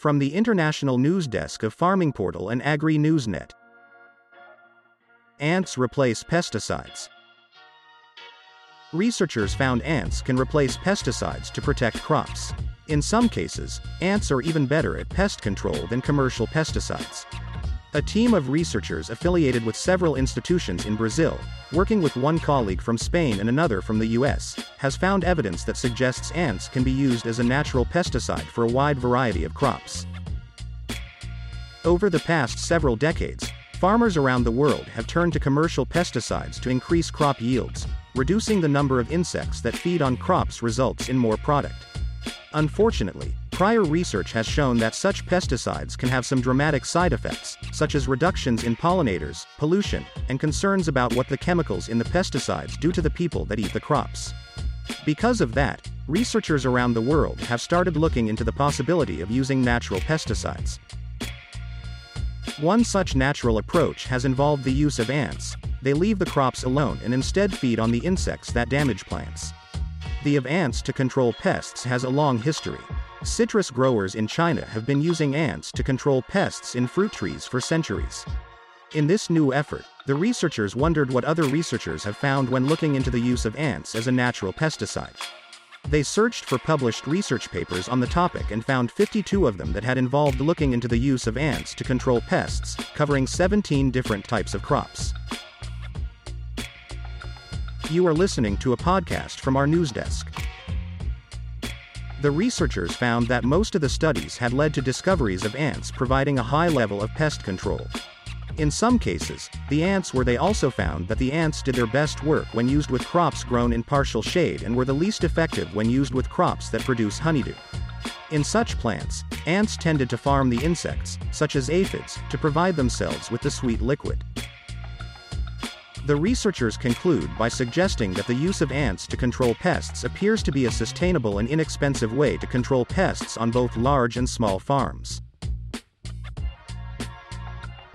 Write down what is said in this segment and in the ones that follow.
From the International News Desk of Farming Portal and Agri Newsnet. Ants replace pesticides. Researchers found ants can replace pesticides to protect crops. In some cases, ants are even better at pest control than commercial pesticides. A team of researchers affiliated with several institutions in Brazil, working with one colleague from Spain and another from the US, has found evidence that suggests ants can be used as a natural pesticide for a wide variety of crops. Over the past several decades, farmers around the world have turned to commercial pesticides to increase crop yields, reducing the number of insects that feed on crops results in more product. Unfortunately, prior research has shown that such pesticides can have some dramatic side effects, such as reductions in pollinators, pollution, and concerns about what the chemicals in the pesticides do to the people that eat the crops. Because of that, researchers around the world have started looking into the possibility of using natural pesticides. One such natural approach has involved the use of ants. They leave the crops alone and instead feed on the insects that damage plants. The of ants to control pests has a long history. Citrus growers in China have been using ants to control pests in fruit trees for centuries. In this new effort, the researchers wondered what other researchers have found when looking into the use of ants as a natural pesticide. They searched for published research papers on the topic and found 52 of them that had involved looking into the use of ants to control pests, covering 17 different types of crops. You are listening to a podcast from our news desk. The researchers found that most of the studies had led to discoveries of ants providing a high level of pest control. In some cases, the ants were they also found that the ants did their best work when used with crops grown in partial shade and were the least effective when used with crops that produce honeydew. In such plants, ants tended to farm the insects, such as aphids, to provide themselves with the sweet liquid. The researchers conclude by suggesting that the use of ants to control pests appears to be a sustainable and inexpensive way to control pests on both large and small farms.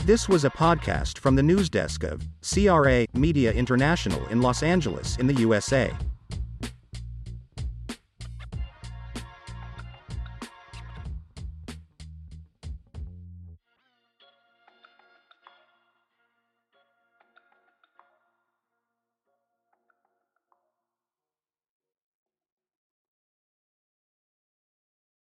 This was a podcast from the news desk of CRA Media International in Los Angeles in the USA.